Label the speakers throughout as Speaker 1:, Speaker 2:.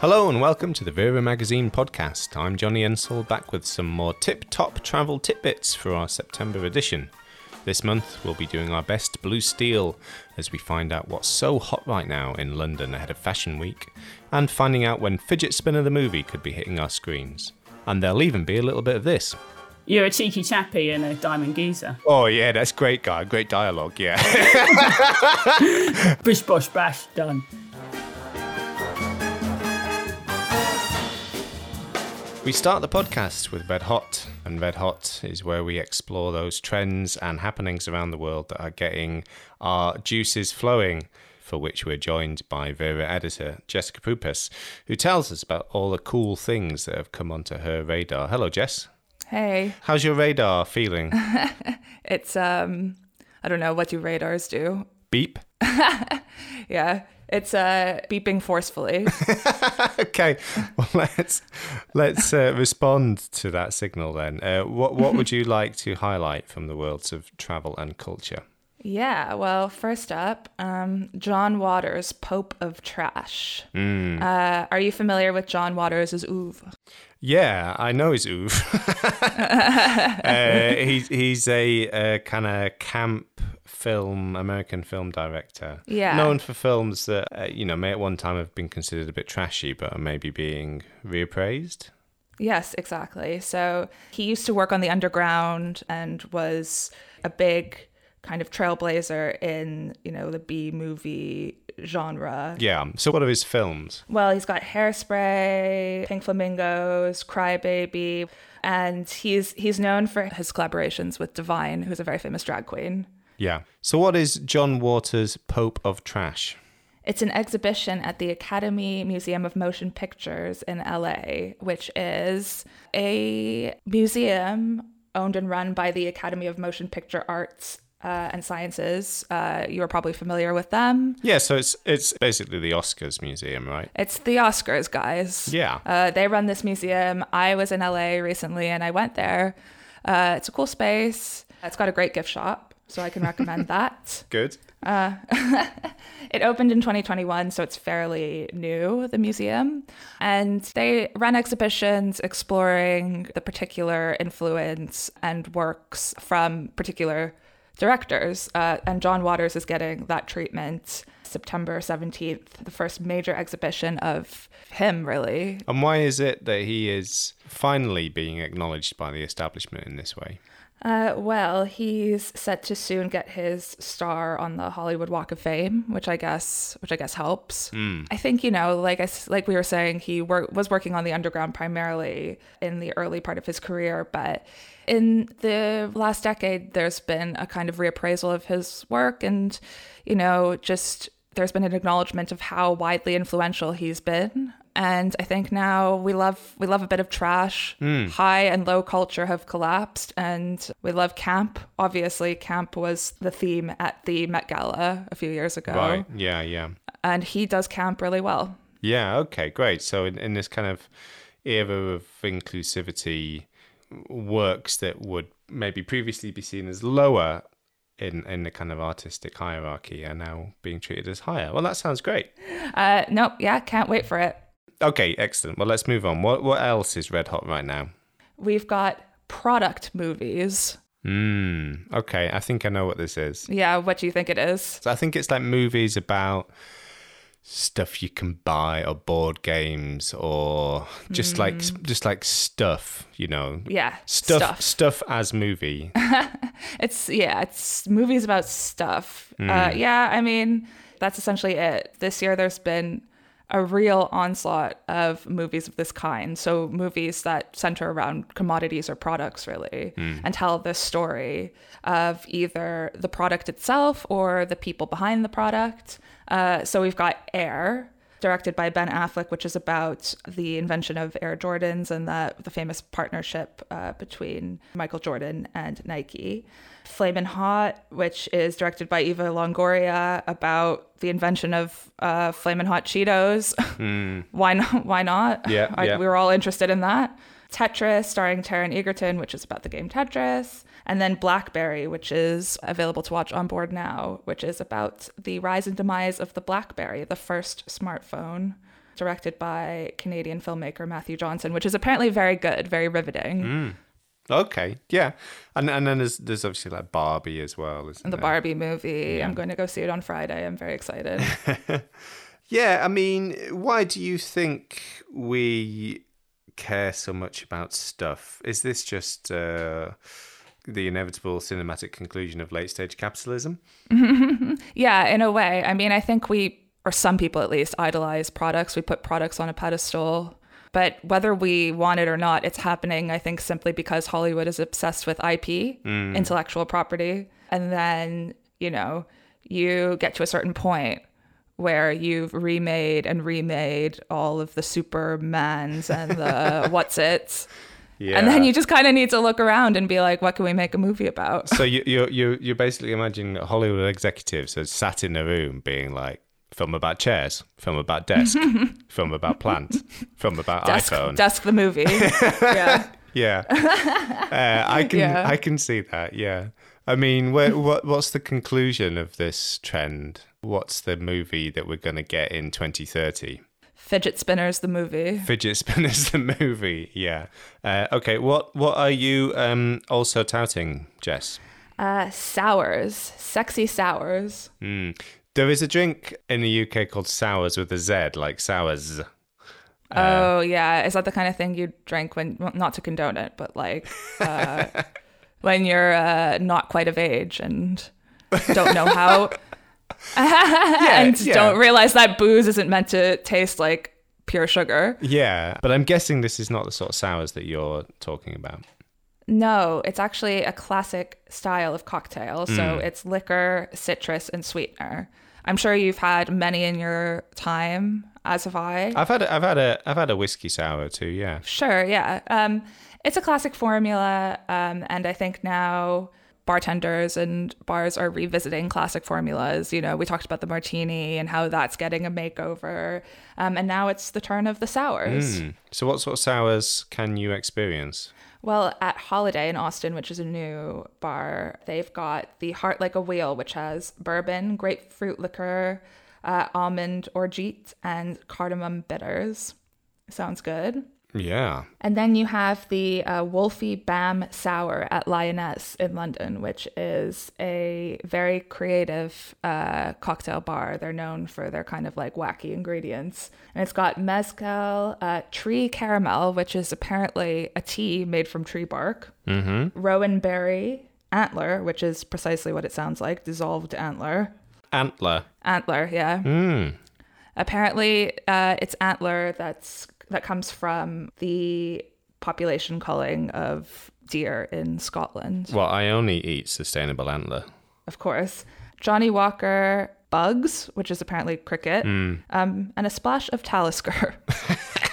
Speaker 1: Hello and welcome to the Vera Magazine podcast. I'm Jonny Ensel back with some more tip top travel tidbits for our September edition. This month we'll be doing our best blue steel as we find out what's so hot right now in London ahead of Fashion Week and finding out when Fidget Spinner the movie could be hitting our screens. And there'll even be a little bit of this.
Speaker 2: You're a cheeky chappy and a diamond geezer.
Speaker 1: Oh yeah, that's great guy, great dialogue, yeah.
Speaker 2: Bish bosh bash, done.
Speaker 1: We start the podcast with Red Hot, and Red Hot is where we explore those trends and happenings around the world that are getting our juices flowing. For which we're joined by Vera editor Jessica Pupis, who tells us about all the cool things that have come onto her radar. Hello, Jess.
Speaker 3: Hey,
Speaker 1: How's your radar feeling?
Speaker 3: it's um, I don't know what do radars do.
Speaker 1: Beep.
Speaker 3: Yeah, it's uh beeping forcefully.
Speaker 1: Okay, well let's let's uh, respond to that signal then. Uh, what what would you like to highlight from the worlds of travel and culture?
Speaker 3: yeah, well, first up, um, John Waters, Pope of Trash. Uh, are you familiar with John Waters' oeuvre?
Speaker 1: Yeah, I know his Uve. uh, he's he's a uh, kind of camp film American film director.
Speaker 3: Yeah.
Speaker 1: known for films that uh, you know may at one time have been considered a bit trashy, but are maybe being reappraised.
Speaker 3: Yes, exactly. So he used to work on the underground and was a big kind of trailblazer in, you know, the B movie genre.
Speaker 1: Yeah. So what are his films?
Speaker 3: Well, he's got Hairspray, Pink Flamingos, Crybaby, and he's he's known for his collaborations with Divine, who's a very famous drag queen.
Speaker 1: Yeah. So what is John Waters' Pope of Trash?
Speaker 3: It's an exhibition at the Academy Museum of Motion Pictures in LA, which is a museum owned and run by the Academy of Motion Picture Arts uh, and Sciences. Uh, you're probably familiar with them.
Speaker 1: Yeah. So it's it's basically the Oscars museum, right?
Speaker 3: It's the Oscars, guys.
Speaker 1: Yeah.
Speaker 3: Uh, they run this museum. I was in LA recently and I went there. Uh, it's a cool space. It's got a great gift shop, so I can recommend that.
Speaker 1: Good.
Speaker 3: It opened in 2021, so it's fairly new, the museum. And they run exhibitions exploring the particular influence and works from particular directors. Uh, and John Waters is getting that treatment September 17th, the first major exhibition of him, really.
Speaker 1: And why is it that he is finally being acknowledged by the establishment in this way?
Speaker 3: Uh, well, he's set to soon get his star on the Hollywood Walk of Fame, which I guess, which I guess helps. I think you know, like I like we were saying, he wor- was working on the underground primarily in the early part of his career, but in the last decade, there's been a kind of reappraisal of his work, and you know, just there's been an acknowledgement of how widely influential he's been and I think now we love we love a bit of trash. High and low culture have collapsed, and we love camp. Obviously, camp was the theme at the Met Gala a few years ago,
Speaker 1: Right. Yeah. Yeah.
Speaker 3: and he does camp really well.
Speaker 1: Yeah, okay, great. So in, in this kind of era of inclusivity, works that would maybe previously be seen as lower in, in the kind of artistic hierarchy are now being treated as higher. Well, that sounds great.
Speaker 3: Uh, nope, yeah, can't wait for it.
Speaker 1: Okay, excellent. Well, let's move on. What what else is red hot right now?
Speaker 3: We've got product movies.
Speaker 1: Hmm. Okay, I think I know what this is.
Speaker 3: Yeah, what do you think it is?
Speaker 1: So I think it's like movies about stuff you can buy or board games or just like just like stuff, you know.
Speaker 3: Yeah,
Speaker 1: Stuff,
Speaker 3: stuff.
Speaker 1: stuff as movie.
Speaker 3: It's yeah, it's movies about stuff. Uh, yeah, I mean that's essentially it. This year there's been a real onslaught of movies of this kind. So movies that center around commodities or products really and tell the story of either the product itself or the people behind the product. Uh, so we've got Air, directed by Ben Affleck, which is about the invention of Air Jordans and the, the famous partnership uh, between Michael Jordan and Nike. Flamin' Hot, which is directed by Eva Longoria, about the invention of uh, Flamin' Hot Cheetos. why not? Why not?
Speaker 1: Yeah,
Speaker 3: I-
Speaker 1: yeah.
Speaker 3: we were all interested in that. Tetris, starring Taron Egerton, which is about the game Tetris. And then Blackberry, which is available to watch on board now, which is about the rise and demise of the Blackberry, the first smartphone. directed by Canadian filmmaker Matthew Johnson, which is apparently very good, very riveting.
Speaker 1: Okay, yeah, and and then there's there's obviously like Barbie as well. Isn't
Speaker 3: The
Speaker 1: there?
Speaker 3: Barbie movie. I'm going to go see it on Friday. I'm very excited.
Speaker 1: Yeah, I mean, why do you think we care so much about stuff? Is this just uh, the inevitable cinematic conclusion of late stage capitalism?
Speaker 3: yeah, in a way. I mean, I think we, or some people at least, idolize products. We put products on a pedestal. But whether we want it or not, it's happening, I think, simply because Hollywood is obsessed with IP, mm. intellectual property. And then, you know, you get to a certain point where you've remade and remade all of the Supermans and the what's its.
Speaker 1: Yeah.
Speaker 3: And then you just kind of need to look around and be like, what can we make a movie about?
Speaker 1: So you you you you're basically imagine Hollywood executives as sat in a room being like, film about chairs, film about desk, film about plant, film about
Speaker 3: Desk,
Speaker 1: iPhone.
Speaker 3: desk the movie. yeah.
Speaker 1: Yeah, uh, I can
Speaker 3: Yeah.
Speaker 1: I can see that. Yeah, I mean, where, what what's the conclusion of this trend? What's the movie that we're gonna get in 2030?
Speaker 3: Fidget Spinners, the movie.
Speaker 1: Fidget Spinners, the movie. Yeah. Uh, okay. What what are you um, also touting, Jess?
Speaker 3: Uh, sours, sexy sours.
Speaker 1: Mm. There is a drink in the UK called sours with a Z, like sours.
Speaker 3: oh yeah, is that the kind of thing you drink when well, not to condone it, but like uh, when you're uh, not quite of age and don't know how, and
Speaker 1: yeah.
Speaker 3: don't realize that booze isn't meant to taste like pure sugar.
Speaker 1: Yeah, but I'm guessing this is not the sort of sours that you're talking about.
Speaker 3: No, it's actually a classic style of cocktail. So it's liquor, citrus, and sweetener. I'm sure you've had many in your time, as have I.
Speaker 1: I've had a, I've had a I've had a whiskey sour too. Yeah.
Speaker 3: Sure, yeah. Um, it's a classic formula, um, and I think now bartenders and bars are revisiting classic formulas. You know, we talked about the martini and how that's getting a makeover, um, and now it's the turn of the sours.
Speaker 1: Mm. So what sort of sours can you experience?
Speaker 3: Well, at Holiday in Austin, which is a new bar, they've got the Heart Like a Wheel, which has bourbon, grapefruit liquor, uh, almond orgeat, and cardamom bitters. Sounds good.
Speaker 1: Yeah.
Speaker 3: And then you have the uh, Wolfie Bam Sour at Lioness in London, which is a very creative uh, cocktail bar. They're known for their kind of like wacky ingredients. And it's got mezcal, uh, tree caramel, which is apparently a tea made from tree bark,
Speaker 1: Mm-hmm.
Speaker 3: rowan berry, antler, which is precisely what it sounds like dissolved antler.
Speaker 1: Antler.
Speaker 3: Antler, yeah.
Speaker 1: Mm.
Speaker 3: Apparently, uh, it's antler that's that comes from the population culling of deer in Scotland,
Speaker 1: Well, I only eat sustainable antler.
Speaker 3: of course. Johnny Walker bugs, which is apparently cricket, um, and a splash of Talisker.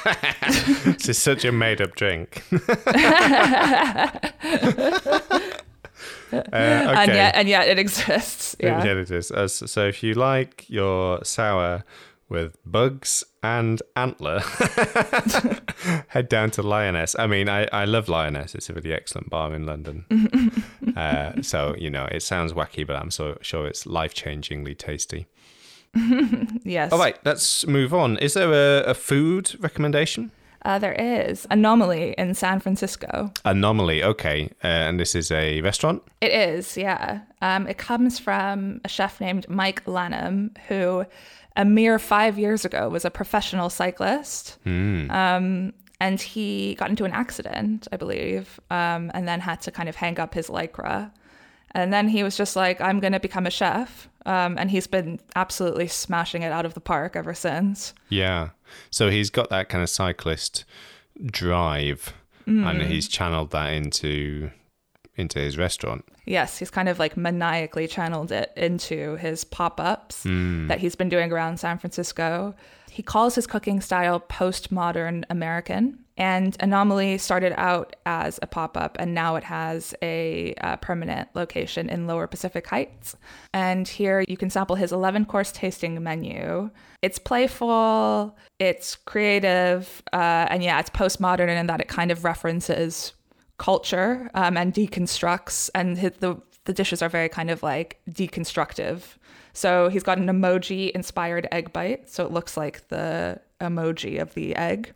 Speaker 1: this is such a made up drink. Uh, okay.
Speaker 3: and yet, and yet it exists. Yeah.
Speaker 1: Yeah, it is. Uh, so if you like your sour with bugs and antler, head down to Lioness. I mean, I, I love Lioness. It's a really excellent bar in London. uh, so, you know, it sounds wacky, but I'm so sure it's life changingly tasty.
Speaker 3: Yes.
Speaker 1: All right, let's move on. Is there a, a food recommendation?
Speaker 3: Uh, there is Anomaly in San Francisco.
Speaker 1: Anomaly, okay. Uh, and this is a restaurant?
Speaker 3: It is, yeah. Um, it comes from a chef named Mike Lanham, who a mere five years ago was a professional cyclist. Um, and he got into an accident, I believe, um, and then had to kind of hang up his lycra. And then he was just like, I'm going to become a chef. Um, and he's been absolutely smashing it out of the park ever since.
Speaker 1: Yeah. So he's got that kind of cyclist drive and he's channeled that into into his restaurant.
Speaker 3: Yes, he's kind of like maniacally channeled it into his pop ups that he's been doing around San Francisco. He calls his cooking style postmodern American. And Anomaly started out as a pop up, and now it has a uh, permanent location in Lower Pacific Heights. And here you can sample his 11 course tasting menu. It's playful, it's creative, uh, and yeah, it's postmodern in that it kind of references culture um, and deconstructs and hit the the dishes are very kind of like deconstructive So he's got an emoji inspired egg bite. So it looks like the emoji of the egg.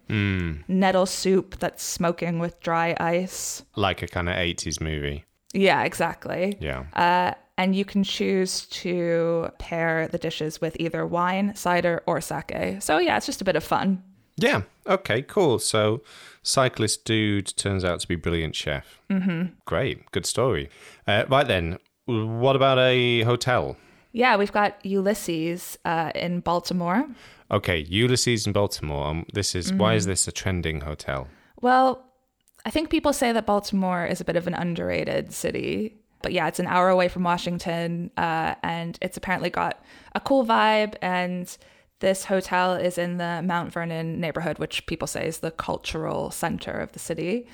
Speaker 3: Nettle soup that's smoking with dry ice.
Speaker 1: Like a kind of 80s movie.
Speaker 3: Yeah, exactly.
Speaker 1: Yeah.
Speaker 3: Uh, and you can choose to pair the dishes with either wine, cider, or sake. So yeah, it's just a bit of fun.
Speaker 1: Yeah. Okay, cool. So, cyclist dude turns out to be brilliant chef. Mm-hmm. Great. Good story. Uh, right then, what about a hotel?
Speaker 3: Yeah, we've got Ulysses uh, in Baltimore.
Speaker 1: Okay, Ulysses in Baltimore. Um, this is why
Speaker 3: Mm-hmm.
Speaker 1: is this a trending hotel?
Speaker 3: Well, I think people say that Baltimore is a bit of an underrated city. But yeah, it's an hour away from Washington, uh, and it's apparently got a cool vibe. And this hotel is in the Mount Vernon neighborhood, which people say is the cultural center of the city.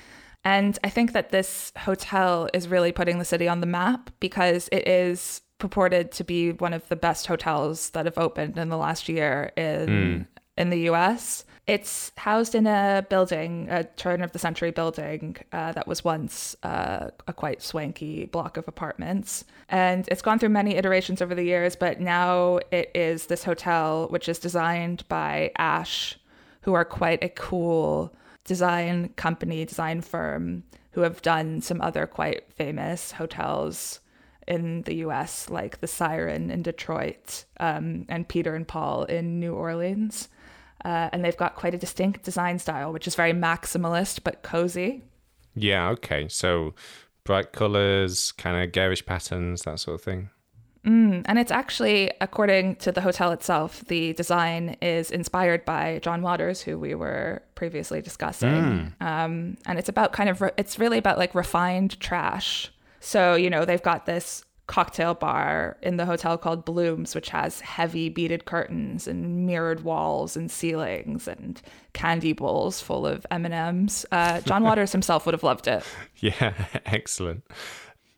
Speaker 3: And I think that this hotel is really putting the city on the map because it is purported to be one of the best hotels that have opened in the last year in hmm. in the US. It's housed in a building, a turn of the century building uh, that was once uh, a quite swanky block of apartments. And it's gone through many iterations over the years, but now it is this hotel, which is designed by Ash, who are quite a cool design company, design firm, who have done some other quite famous hotels in the US, like the Siren in Detroit um, and Peter and Paul in New Orleans. Uh, and they've got quite a distinct design style, which is very maximalist but cozy.
Speaker 1: Yeah, okay. So, bright colors, kind of garish patterns, that sort of thing.
Speaker 3: And it's actually, according to the hotel itself, the design is inspired by John Waters, who we were previously discussing. Um, and it's about kind of, re- it's really about like refined trash. So, you know, they've got this cocktail bar in the hotel called Blooms, which has heavy beaded curtains and mirrored walls and ceilings and candy bowls full of M&Ms. Uh, John Waters himself would have loved it.
Speaker 1: Yeah, excellent.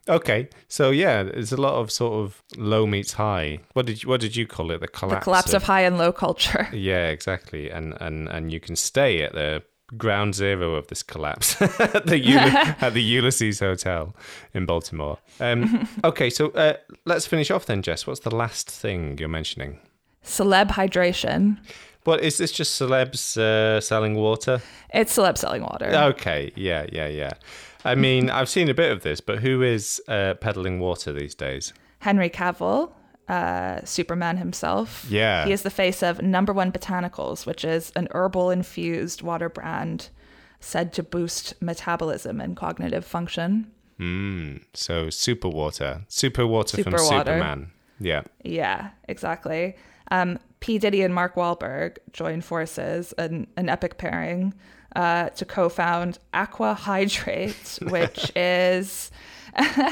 Speaker 1: Okay, so yeah, there's a lot of sort of low meets high. What did you, what did you call it? The
Speaker 3: The
Speaker 1: collapse.
Speaker 3: collapse of high and low culture.
Speaker 1: Yeah, exactly. And and and you can stay at the ground zero of this collapse at the at the Ulysses Hotel in Baltimore. Um, okay, so uh, let's finish off then, Jess. What's the last thing you're mentioning?
Speaker 3: Celeb hydration.
Speaker 1: What is this? Just celebs uh, selling water?
Speaker 3: It's celeb selling water.
Speaker 1: Okay, yeah, yeah, yeah. I mean, I've seen a bit of this, but who is uh, peddling water these days?
Speaker 3: Henry Cavill, uh, Superman himself.
Speaker 1: Yeah.
Speaker 3: He is the face of Number One Botanicals, which is an herbal infused water brand said to boost metabolism and cognitive function.
Speaker 1: Mm, so super water, super water from
Speaker 3: water.
Speaker 1: Superman. Yeah.
Speaker 3: Yeah, exactly. Um, P. Diddy and Mark Wahlberg joined forces, an, an epic pairing, uh, to co-found Aqua Hydrate, which is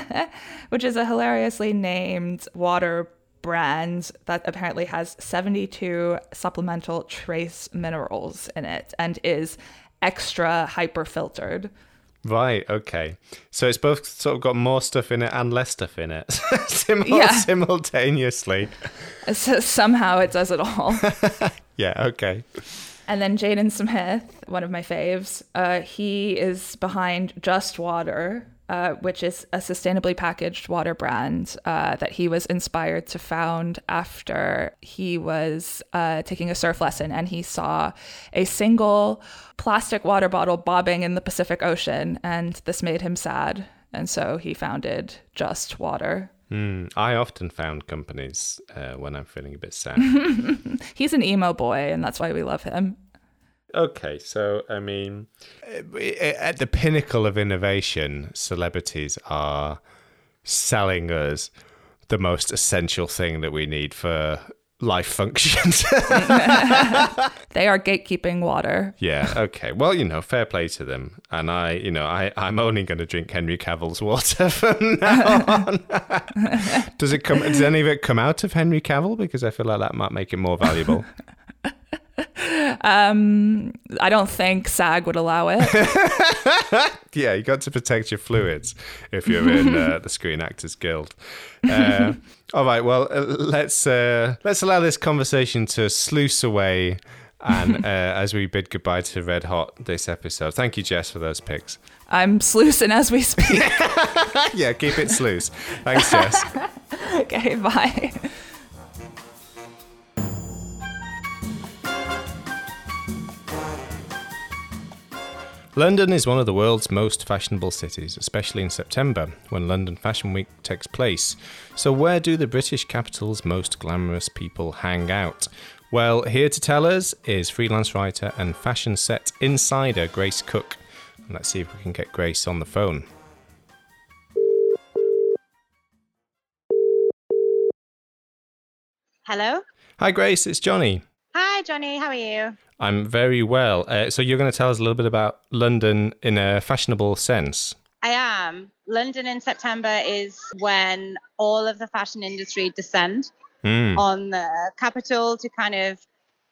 Speaker 3: which is a hilariously named water brand that apparently has 72 supplemental trace minerals in it and is extra hyper filtered.
Speaker 1: Right. Okay. So it's both sort of got more stuff in it and less stuff in it, Sim-
Speaker 3: Yeah.
Speaker 1: simultaneously.
Speaker 3: So somehow it does it all.
Speaker 1: Yeah. Okay.
Speaker 3: And then Jaden Smith, one of my faves, uh, he is behind Just Water, uh, which is a sustainably packaged water brand uh, that he was inspired to found after he was uh, taking a surf lesson and he saw a single plastic water bottle bobbing in the Pacific Ocean, and this made him sad. And so he founded Just Water.
Speaker 1: Hmm. I often found companies uh, when I'm feeling a bit sad.
Speaker 3: He's an emo boy, and that's why we love him.
Speaker 1: Okay. So I mean, uh, at the pinnacle of innovation, celebrities are selling us the most essential thing that we need for life functions.
Speaker 3: They are gatekeeping water.
Speaker 1: Yeah. Okay. Well, you know, fair play to them. And I, you know, I, I'm only going to drink Henry Cavill's water from now on. does it come? Does any of it come out of Henry Cavill? Because I feel like that might make it more valuable.
Speaker 3: Um, I don't think SAG would allow it.
Speaker 1: yeah, you got to protect your fluids if you're in uh, the Screen Actors Guild. Uh, all right. Well, uh, let's uh, let's allow this conversation to sluice away. And uh, as we bid goodbye to Red Hot this episode, thank you, Jess, for those picks.
Speaker 3: I'm sluicing as we speak.
Speaker 1: yeah, keep it sluice. Thanks, Jess.
Speaker 3: okay, bye.
Speaker 1: London is one of the world's most fashionable cities, especially in September when London Fashion Week takes place. So, where do the British capital's most glamorous people hang out? Well, here to tell us is freelance writer and fashion set insider Grace Cook. Let's see if we can get Grace on the phone.
Speaker 4: Hello.
Speaker 1: Hi, Grace. It's Jonny.
Speaker 4: Hi, Jonny. How are you?
Speaker 1: I'm very well. Uh, so, you're going to tell us a little bit about London in a fashionable sense.
Speaker 4: I am. London in September is when all of the fashion industry descend mm. on the capital to kind of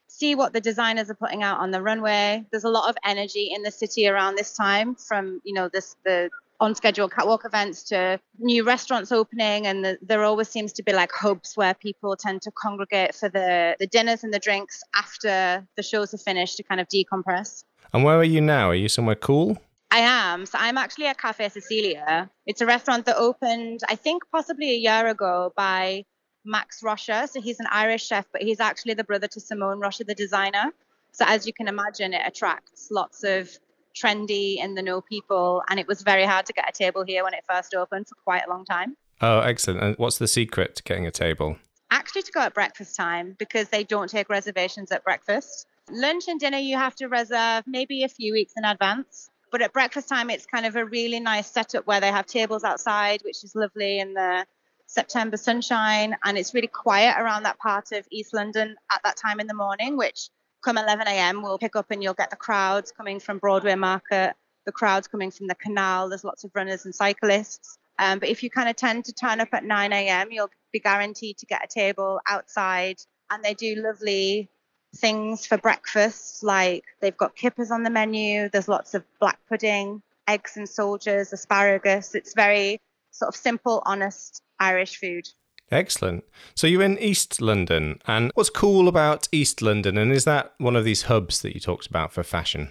Speaker 4: see what the designers are putting out on the runway. There's a lot of energy in the city around this time from, you know, this the on schedule catwalk events to new restaurants opening and the, there always seems to be like hubs where people tend to congregate for the, the dinners and the drinks after the shows are finished to kind of decompress.
Speaker 1: And where are you now? Are you somewhere cool?
Speaker 4: I am. So i'm actually at cafe cecilia. It's a restaurant that opened i think possibly a year ago by max rocha. So he's an irish chef but he's actually the brother to simone rocha the designer. So as you can imagine it attracts lots of trendy in the know people. And it was very hard to get a table here when it first opened for quite a long time.
Speaker 1: Oh, excellent. And what's the secret to getting a table?
Speaker 4: Actually, to go at breakfast time because they don't take reservations at breakfast. Lunch and dinner, you have to reserve maybe a few weeks in advance. But at breakfast time, it's kind of a really nice setup where they have tables outside, which is lovely in the September sunshine. And it's really quiet around that part of East London at that time in the morning, which come 11 a.m., we'll pick up and you'll get the crowds coming from Broadway Market, the crowds coming from the canal. There's lots of runners and cyclists. Um, but if you kind of tend to turn up at 9 a.m., you'll be guaranteed to get a table outside. And they do lovely things for breakfast, like they've got kippers on the menu. There's lots of black pudding, eggs and soldiers, asparagus. It's very sort of simple, honest Irish food.
Speaker 1: Excellent. So you're in East London, and what's cool about East London? And is that one of these hubs that you talked about for fashion?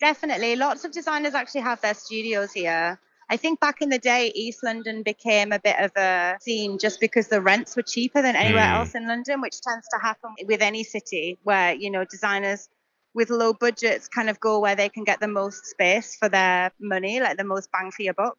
Speaker 4: Definitely. Lots of designers actually have their studios here. I think back in the day, East London became a bit of a scene just because the rents were cheaper than anywhere mm. else in London, which tends to happen with any city where, you know, designers with low budgets kind of go where they can get the most space for their money, like the most bang for your buck.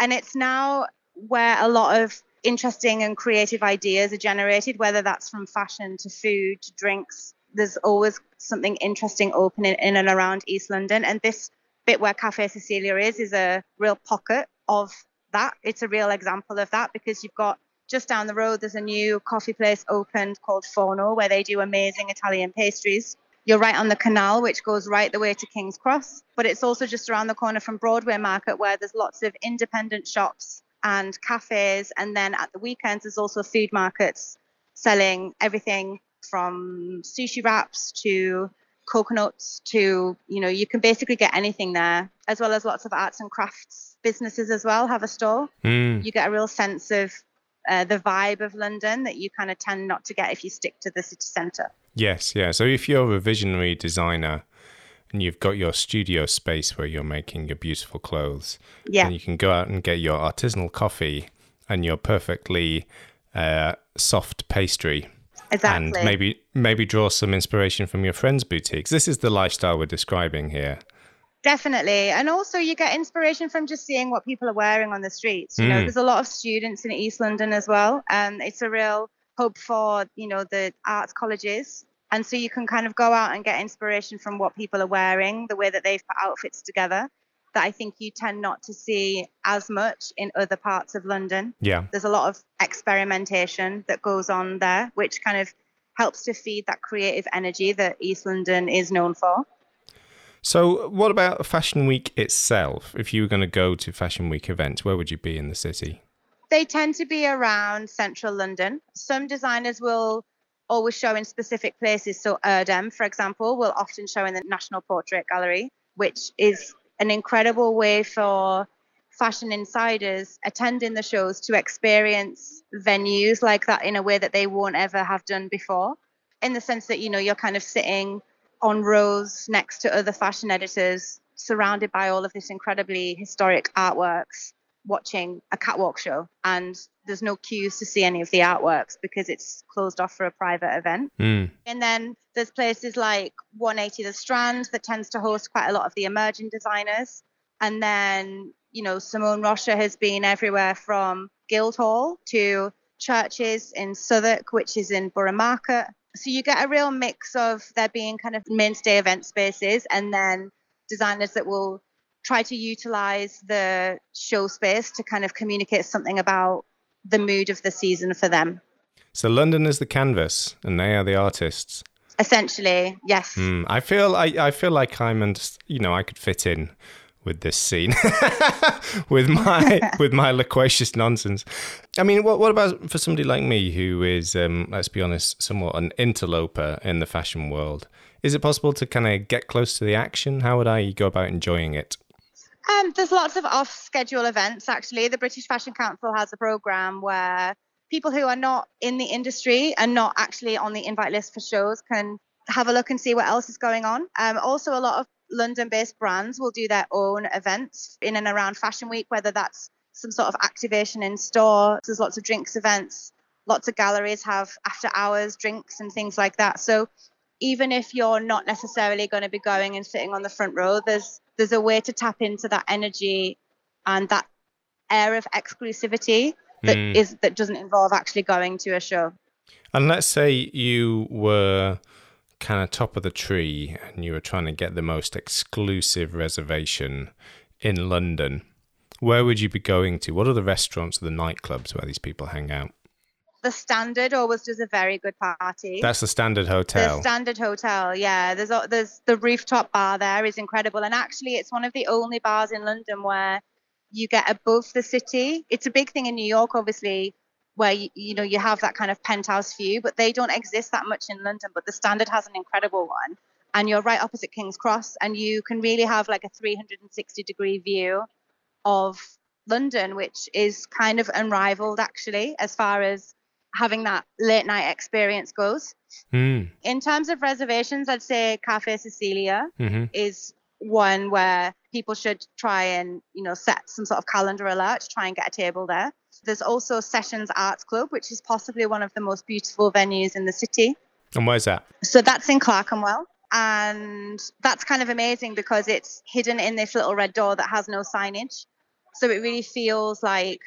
Speaker 4: And it's now where a lot of interesting and creative ideas are generated, whether that's from fashion to food to drinks. There's always something interesting opening in and around East London. And this bit where Cafe Cecilia is, is a real pocket of that. It's a real example of that because you've got just down the road, there's a new coffee place opened called Forno where they do amazing Italian pastries. You're right on the canal, which goes right the way to King's Cross, but it's also just around the corner from Broadway Market where there's lots of independent shops and cafes. And then at the weekends, there's also food markets selling everything from sushi wraps to coconuts to, you know, you can basically get anything there, as well as lots of arts and crafts businesses as well have a store. Mm. You get a real sense of uh, the vibe of London that you kind of tend not to get if you stick to the city centre.
Speaker 1: Yes, yeah. So if you're a visionary designer, you've got your studio space where you're making your beautiful clothes.
Speaker 4: Yeah.
Speaker 1: And you can go out and get your artisanal coffee and your perfectly uh, soft pastry.
Speaker 4: Exactly.
Speaker 1: And maybe maybe draw some inspiration from your friends' boutiques. This is the lifestyle we're describing here.
Speaker 4: Definitely. And also you get inspiration from just seeing what people are wearing on the streets. You mm. know, there's a lot of students in East London as well. And it's a real hope for, you know, the arts colleges and so you can kind of go out and get inspiration from what people are wearing, the way that they've put outfits together that I think you tend not to see as much in other parts of London.
Speaker 1: Yeah.
Speaker 4: There's a lot of experimentation that goes on there, which kind of helps to feed that creative energy that East London is known for.
Speaker 1: So, what about Fashion Week itself? If you were going to go to Fashion Week events, where would you be in the city?
Speaker 4: They tend to be around central London. Some designers will always show in specific places. So Erdem, for example, will often show in the National Portrait Gallery, which is an incredible way for fashion insiders attending the shows to experience venues like that in a way that they won't ever have done before. In the sense that, you know, you're kind of sitting on rows next to other fashion editors, surrounded by all of this incredibly historic artworks. Watching a catwalk show and there's no queues to see any of the artworks because it's closed off for a private event.
Speaker 1: Mm.
Speaker 4: And then there's places like 180 The Strand that tends to host quite a lot of the emerging designers. And then, you know, Simone Rocha has been everywhere from Guildhall to churches in Southwark, which is in Borough Market. So you get a real mix of there being kind of mainstay event spaces and then designers that will try to utilize the show space to kind of communicate something about the mood of the season for them.
Speaker 1: So London is the canvas, and they are the artists.
Speaker 4: Essentially, yes.
Speaker 1: Mm, I feel I, I feel like I'm and you know I could fit in with this scene with my with my loquacious nonsense. I mean, what what about for somebody like me who is, um, let's be honest, somewhat an interloper in the fashion world? Is it possible to kind of get close to the action? How would I go about enjoying it?
Speaker 4: Um, there's lots of off-schedule events. Actually, the British Fashion Council has a program where people who are not in the industry and not actually on the invite list for shows can have a look and see what else is going on. Um, also, a lot of London-based brands will do their own events in and around Fashion Week, whether that's some sort of activation in store. There's lots of drinks events. Lots of galleries have after hours drinks and things like that. So even if you're not necessarily going to be going and sitting on the front row, there's there's a way to tap into that energy and that air of exclusivity that
Speaker 1: Mm.
Speaker 4: is that doesn't involve actually going to a show.
Speaker 1: And let's say you were kind of top of the tree and you were trying to get the most exclusive reservation in London. Where would you be going to? What are the restaurants or the nightclubs where these people hang out?
Speaker 4: The Standard always does a very good party.
Speaker 1: That's the Standard Hotel.
Speaker 4: the Standard Hotel, yeah. There's there's the rooftop bar there is incredible, and actually it's one of the only bars in London where you get above the city. It's a big thing in New York, obviously, where you, you know you have that kind of penthouse view, but they don't exist that much in London. But the Standard has an incredible one, and you're right opposite King's Cross, and you can really have like a 360 degree view of London, which is kind of unrivaled actually as far as having that late night experience goes.
Speaker 1: Mm.
Speaker 4: In terms of reservations, I'd say Cafe Cecilia
Speaker 1: hmm
Speaker 4: is one where people should try and you know set some sort of calendar alert to try and get a table there. There's also Sessions Arts Club, which is possibly one of the most beautiful venues in the city.
Speaker 1: And where's that?
Speaker 4: So that's in Clerkenwell. And that's kind of amazing because it's hidden in this little red door that has no signage. So it really feels like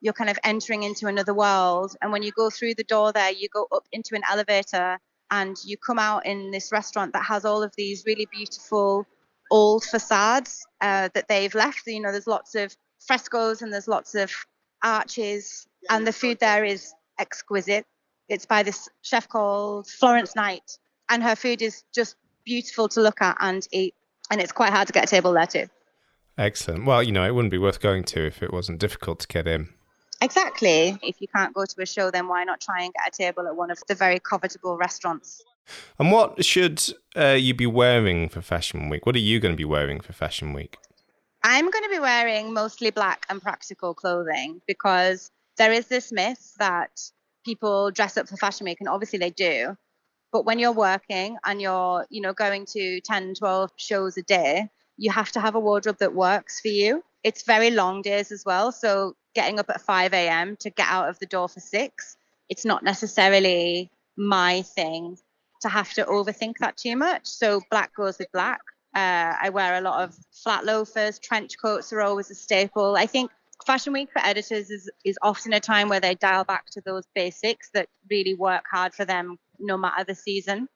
Speaker 4: you're kind of entering into another world. And when you go through the door there, you go up into an elevator and you come out in this restaurant that has all of these really beautiful old facades uh, that they've left. You know, there's lots of frescoes and there's lots of arches, and the food there is exquisite. It's by this chef called Florence Knight, and her food is just beautiful to look at and eat. And it's quite hard to get a table there too.
Speaker 1: Excellent. Well, you know, it wouldn't be worth going to if it wasn't difficult to get in.
Speaker 4: Exactly. If you can't go to a show, then why not try and get a table at one of the very covetable restaurants?
Speaker 1: And what should uh, you be wearing for Fashion Week? What are you going to be wearing for Fashion Week?
Speaker 4: I'm going to be wearing mostly black and practical clothing because there is this myth that people dress up for fashion week and obviously they do but when you're working and you're you know going to 10 12 shows a day you have to have a wardrobe that works for you it's very long days as well so getting up at 5 a.m to get out of the door for 6 it's not necessarily my thing to have to overthink that too much so black goes with black uh, I wear a lot of flat loafers, trench coats are always a staple. I think Fashion Week for editors is, is often a time where they dial back to those basics that really work hard for them no matter the season.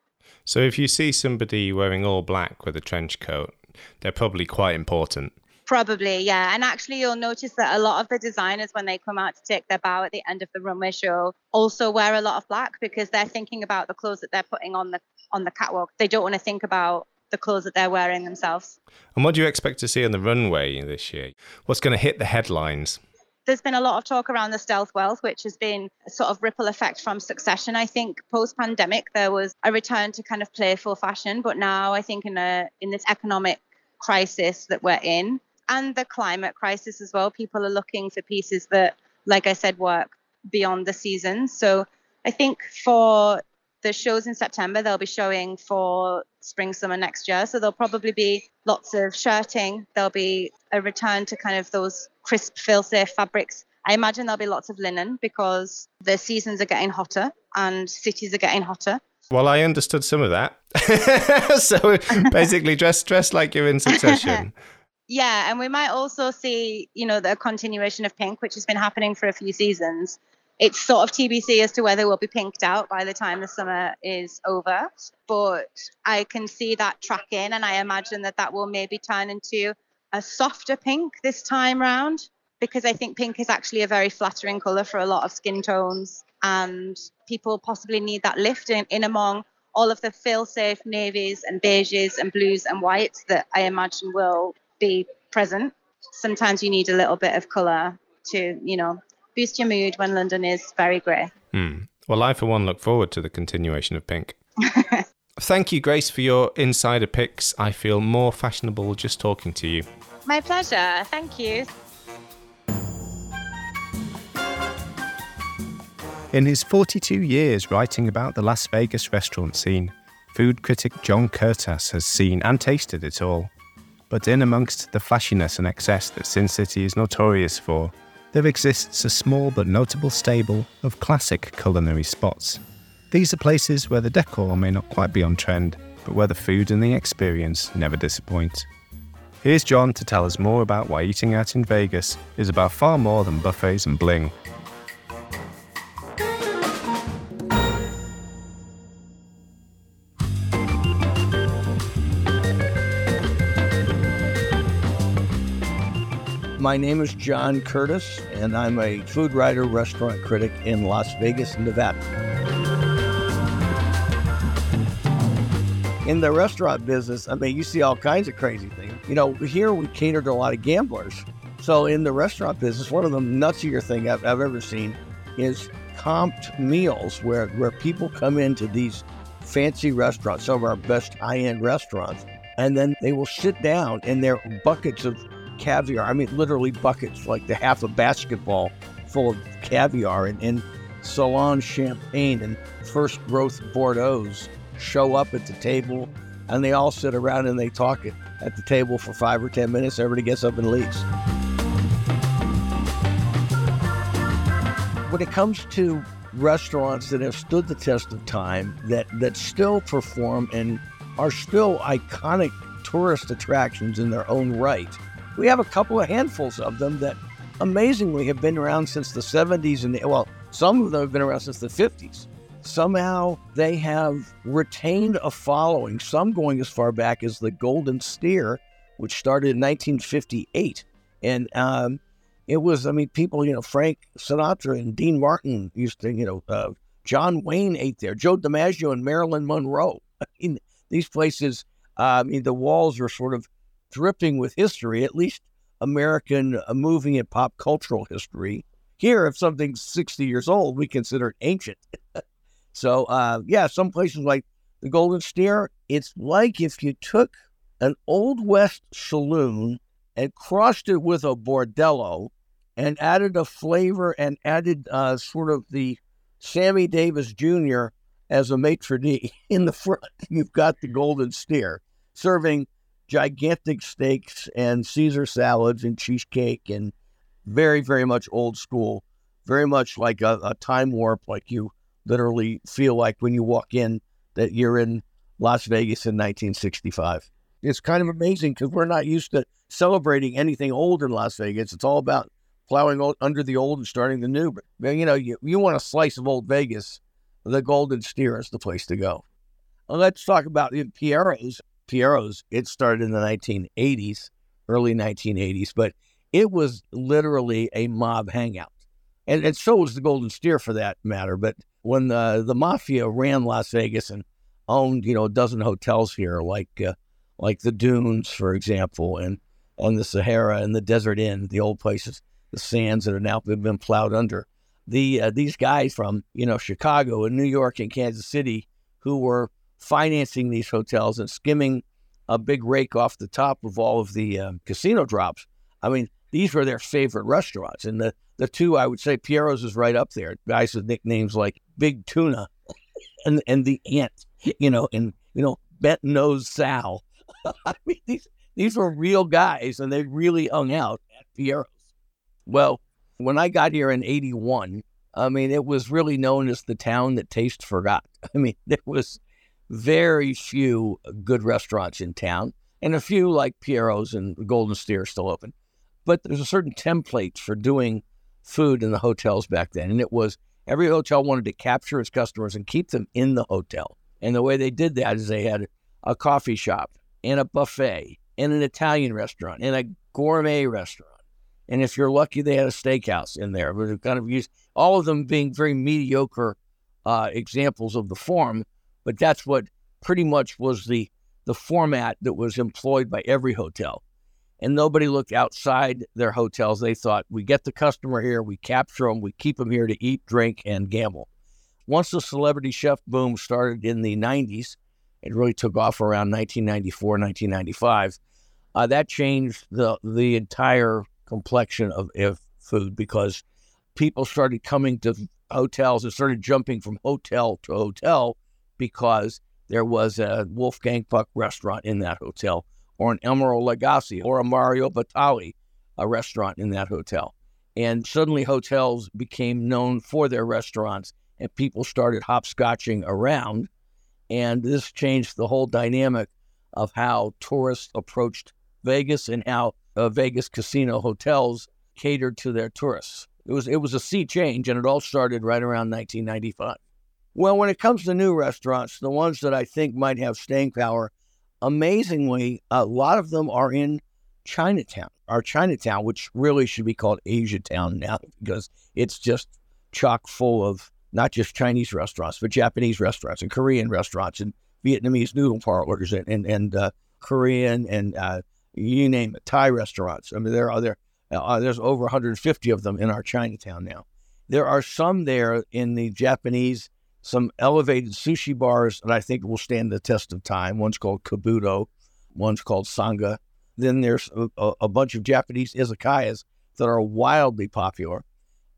Speaker 1: So if you see somebody wearing all black with a trench coat, they're probably quite important.
Speaker 4: Probably, yeah. And actually, you'll notice that a lot of the designers, when they come out to take their bow at the end of the runway show, also wear a lot of black because they're thinking about the clothes that they're putting on the on the catwalk. They don't want to think about the clothes that they're wearing themselves.
Speaker 1: And what do you expect to see on the runway this year? What's going to hit the headlines?
Speaker 4: there's been a lot of talk around the stealth wealth, which has been a sort of ripple effect from succession. I think post pandemic there was a return to kind of playful fashion, but now I think in a in this economic crisis that we're in and the climate crisis as well, people are looking for pieces that, like I said, work beyond the season. So I think for the shows in September, they'll be showing for spring, summer next year. So there'll probably be lots of shirting. There'll be a return to kind of those crisp, feel-safe fabrics. I imagine there'll be lots of linen because the seasons are getting hotter and cities are getting hotter.
Speaker 1: Well, I understood some of that. so basically, dress dress like you're in succession.
Speaker 4: yeah, and we might also see, you know, the continuation of pink, which has been happening for a few seasons. It's sort of TBC as to whether we'll be pinked out by the time the summer is over, but I can see that tracking, and I imagine that that will maybe turn into a softer pink this time round because I think pink is actually a very flattering color for a lot of skin tones, and people possibly need that lift in, in among all of the fail-safe navies and beiges and blues and whites that I imagine will be present. Sometimes you need a little bit of color to, you know, boost your mood when London is very grey.
Speaker 1: Hmm. Well, I, for one, look forward to the continuation of Pink. Thank you, Grace, for your insider picks. I feel more fashionable just talking to you.
Speaker 4: My pleasure. Thank you.
Speaker 1: In his 42 years writing about the Las Vegas restaurant scene, food critic John Curtas has seen and tasted it all. But in amongst the flashiness and excess that Sin City is notorious for, there exists a small but notable stable of classic culinary spots. These are places where the decor may not quite be on trend, but where the food and the experience never disappoint. Here's John to tell us more about why eating out in Vegas is about far more than buffets and bling.
Speaker 5: My name is John Curtas, and I'm a food writer, restaurant critic in Las Vegas, Nevada. In the restaurant business, I mean, you see all kinds of crazy things. You know, here we cater to a lot of gamblers. So in the restaurant business, one of the nutsier thing I've, I've ever seen is comped meals where, where people come into these fancy restaurants, some of our best high-end restaurants, and then they will sit down and their buckets of caviar. I mean, literally buckets, like the half a basketball full of caviar and, and Salon champagne and first growth Bordeaux's show up at the table and they all sit around and they talk at, the table for five or 10 minutes. Everybody gets up and leaves. When it comes to restaurants that have stood the test of time, that, that still perform and are still iconic tourist attractions in their own right, we have a couple of handfuls of them that amazingly have been around since the 70s and well, some of them have been around since the 50s. Somehow they have retained a following, some going as far back as the Golden Steer, which started in 1958. And um, it was, I mean, people, you know, Frank Sinatra and Dean Martin used to, you know, uh, John Wayne ate there, Joe DiMaggio and Marilyn Monroe. I mean, these places, uh, I mean, the walls are sort of dripping with history, at least American uh, movie and pop cultural history. Here, if something's 60 years old, we consider it ancient. so, uh, yeah, some places like the Golden Steer, it's like if you took an Old West saloon and crossed it with a bordello and added a flavor and added uh, sort of the Sammy Davis Jr. as a maitre d' in the front. You've got the Golden Steer serving gigantic steaks and Caesar salads and cheesecake and very, very much old school, very much like a, a, time warp, like you literally feel like when you walk in that you're in Las Vegas in 1965. It's kind of amazing because we're not used to celebrating anything old in Las Vegas. It's all about plowing under the old and starting the new. But, you know, you, you want a slice of old Vegas, the Golden Steer is the place to go. Let's talk about the Piero's. Piero's, it started in the 1980s, early 1980s, but it was literally a mob hangout. And, and so was the Golden Steer for that matter. But when the, the mafia ran Las Vegas and owned, you know, a dozen hotels here, like uh, like the Dunes, for example, and on the Sahara and the Desert Inn, the old places, the sands that have now been plowed under. The uh, these guys from you know Chicago and New York and Kansas City who were financing these hotels and skimming a big rake off the top of all of the um, casino drops. I mean, these were their favorite restaurants. And the, the two, I would say, Piero's is right up there. Guys with nicknames like Big Tuna and and the Ant, you know, and, you know, Bent Nose Sal. I mean, these, these were real guys and they really hung out at Piero's. Well, when I got here in 81, I mean, it was really known as the town that taste forgot. I mean, there was very few good restaurants in town, and a few like Piero's and Golden Steer are still open. But there's a certain template for doing food in the hotels back then, and it was every hotel wanted to capture its customers and keep them in the hotel. And the way they did that is they had a coffee shop and a buffet and an Italian restaurant and a gourmet restaurant. And if you're lucky, they had a steakhouse in there. But kind of used all of them being very mediocre uh, examples of the form. But that's what pretty much was the the format that was employed by every hotel. And nobody looked outside their hotels. They thought, we get the customer here, we capture them, we keep them here to eat, drink, and gamble. Once the celebrity chef boom started in the 90s, it really took off around 1994, 1995. Uh, that changed the the entire complexion of, of food because people started coming to hotels and started jumping from hotel to hotel because there was a Wolfgang Puck restaurant in that hotel, or an Emeril Lagasse, or a Mario Batali, a restaurant in that hotel. And suddenly hotels became known for their restaurants, and people started hopscotching around. And this changed the whole dynamic of how tourists approached Vegas and how uh, Vegas casino hotels catered to their tourists. It was it was a sea change, and it all started right around 1995. Well, when it comes to new restaurants, the ones that I think might have staying power, amazingly, a lot of them are in Chinatown. Our Chinatown, which really should be called Asia Town now, because it's just chock full of not just Chinese restaurants, but Japanese restaurants and Korean restaurants and Vietnamese noodle parlors and and, and uh, Korean and uh, you name it, Thai restaurants. I mean, there are there uh, there's over 150 of them in our Chinatown now. There are some there in the Japanese, some elevated sushi bars that I think will stand the test of time. One's called Kabuto, one's called Sanga. Then there's a, a bunch of Japanese izakayas that are wildly popular.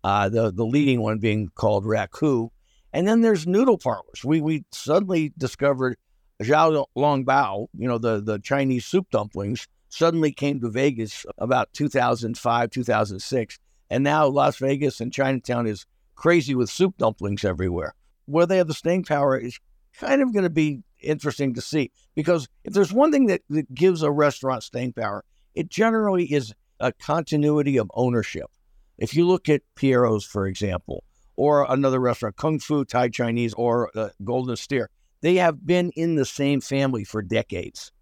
Speaker 5: Uh, the the leading one being called Raku, and then there's noodle parlors. We we suddenly discovered Xiao Long Bao, you know the the Chinese soup dumplings suddenly came to Vegas about 2005, 2006. And now Las Vegas and Chinatown is crazy with soup dumplings everywhere. Where they have the staying power is kind of going to be interesting to see because if there's one thing that, that gives a restaurant staying power, it generally is a continuity of ownership. If you look at Piero's, for example, or another restaurant, Kung Fu Thai Chinese or uh, Golden Steer, they have been in the same family for decades.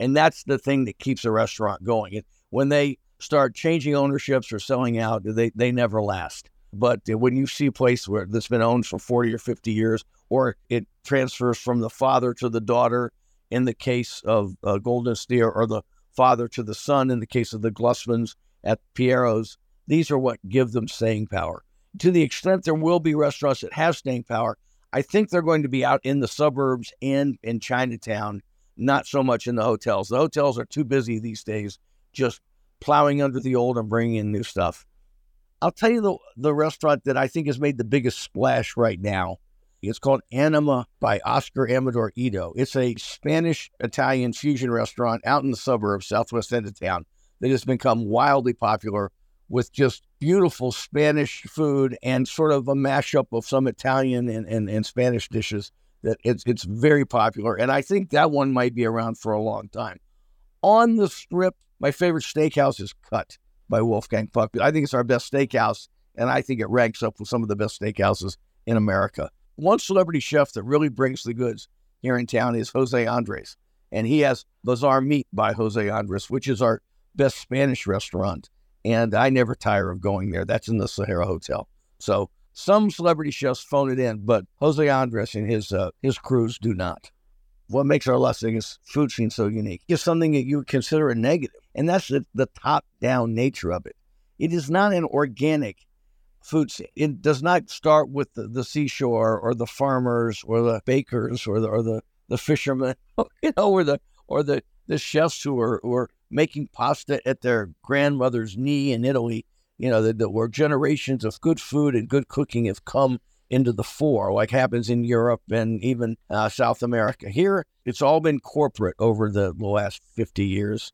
Speaker 5: And that's the thing that keeps a restaurant going. when they start changing ownerships or selling out, they, they never last. But when you see a place where that's been owned for 40 or 50 years, or it transfers from the father to the daughter in the case of uh, Golden Steer, or the father to the son in the case of the Glusmans at Piero's, these are what give them staying power. To the extent there will be restaurants that have staying power, I think they're going to be out in the suburbs and in Chinatown not so much in the hotels. The hotels are too busy these days just plowing under the old and bringing in new stuff. I'll tell you the, the restaurant that I think has made the biggest splash right now. It's called Anima by Oscar Amador Edo. It's a Spanish Italian fusion restaurant out in the suburbs, southwest end of town, that has become wildly popular with just beautiful Spanish food and sort of a mashup of some Italian and, and, and Spanish dishes that it's it's very popular, and I think that one might be around for a long time. On the strip, my favorite steakhouse is Cut by Wolfgang Puck. I think it's our best steakhouse, and I think it ranks up with some of the best steakhouses in America. One celebrity chef that really brings the goods here in town is Jose Andres, and he has Bazaar Meat by Jose Andres, which is our best Spanish restaurant. And I never tire of going there. That's in the Sahara Hotel. So some celebrity chefs phone it in, but Jose Andres and his uh, his crews do not. What makes our Las Vegas food scene so unique is something that you would consider a negative, and that's the, the top down nature of it. It is not an organic food scene. It does not start with the, the seashore or the farmers or the bakers or the or the, the fishermen, you know, or the or the, the chefs who are, who are making pasta at their grandmother's knee in Italy you know, that, where generations of good food and good cooking have come into the fore, like happens in Europe and even uh, South America. Here, it's all been corporate over the, the last 50 years.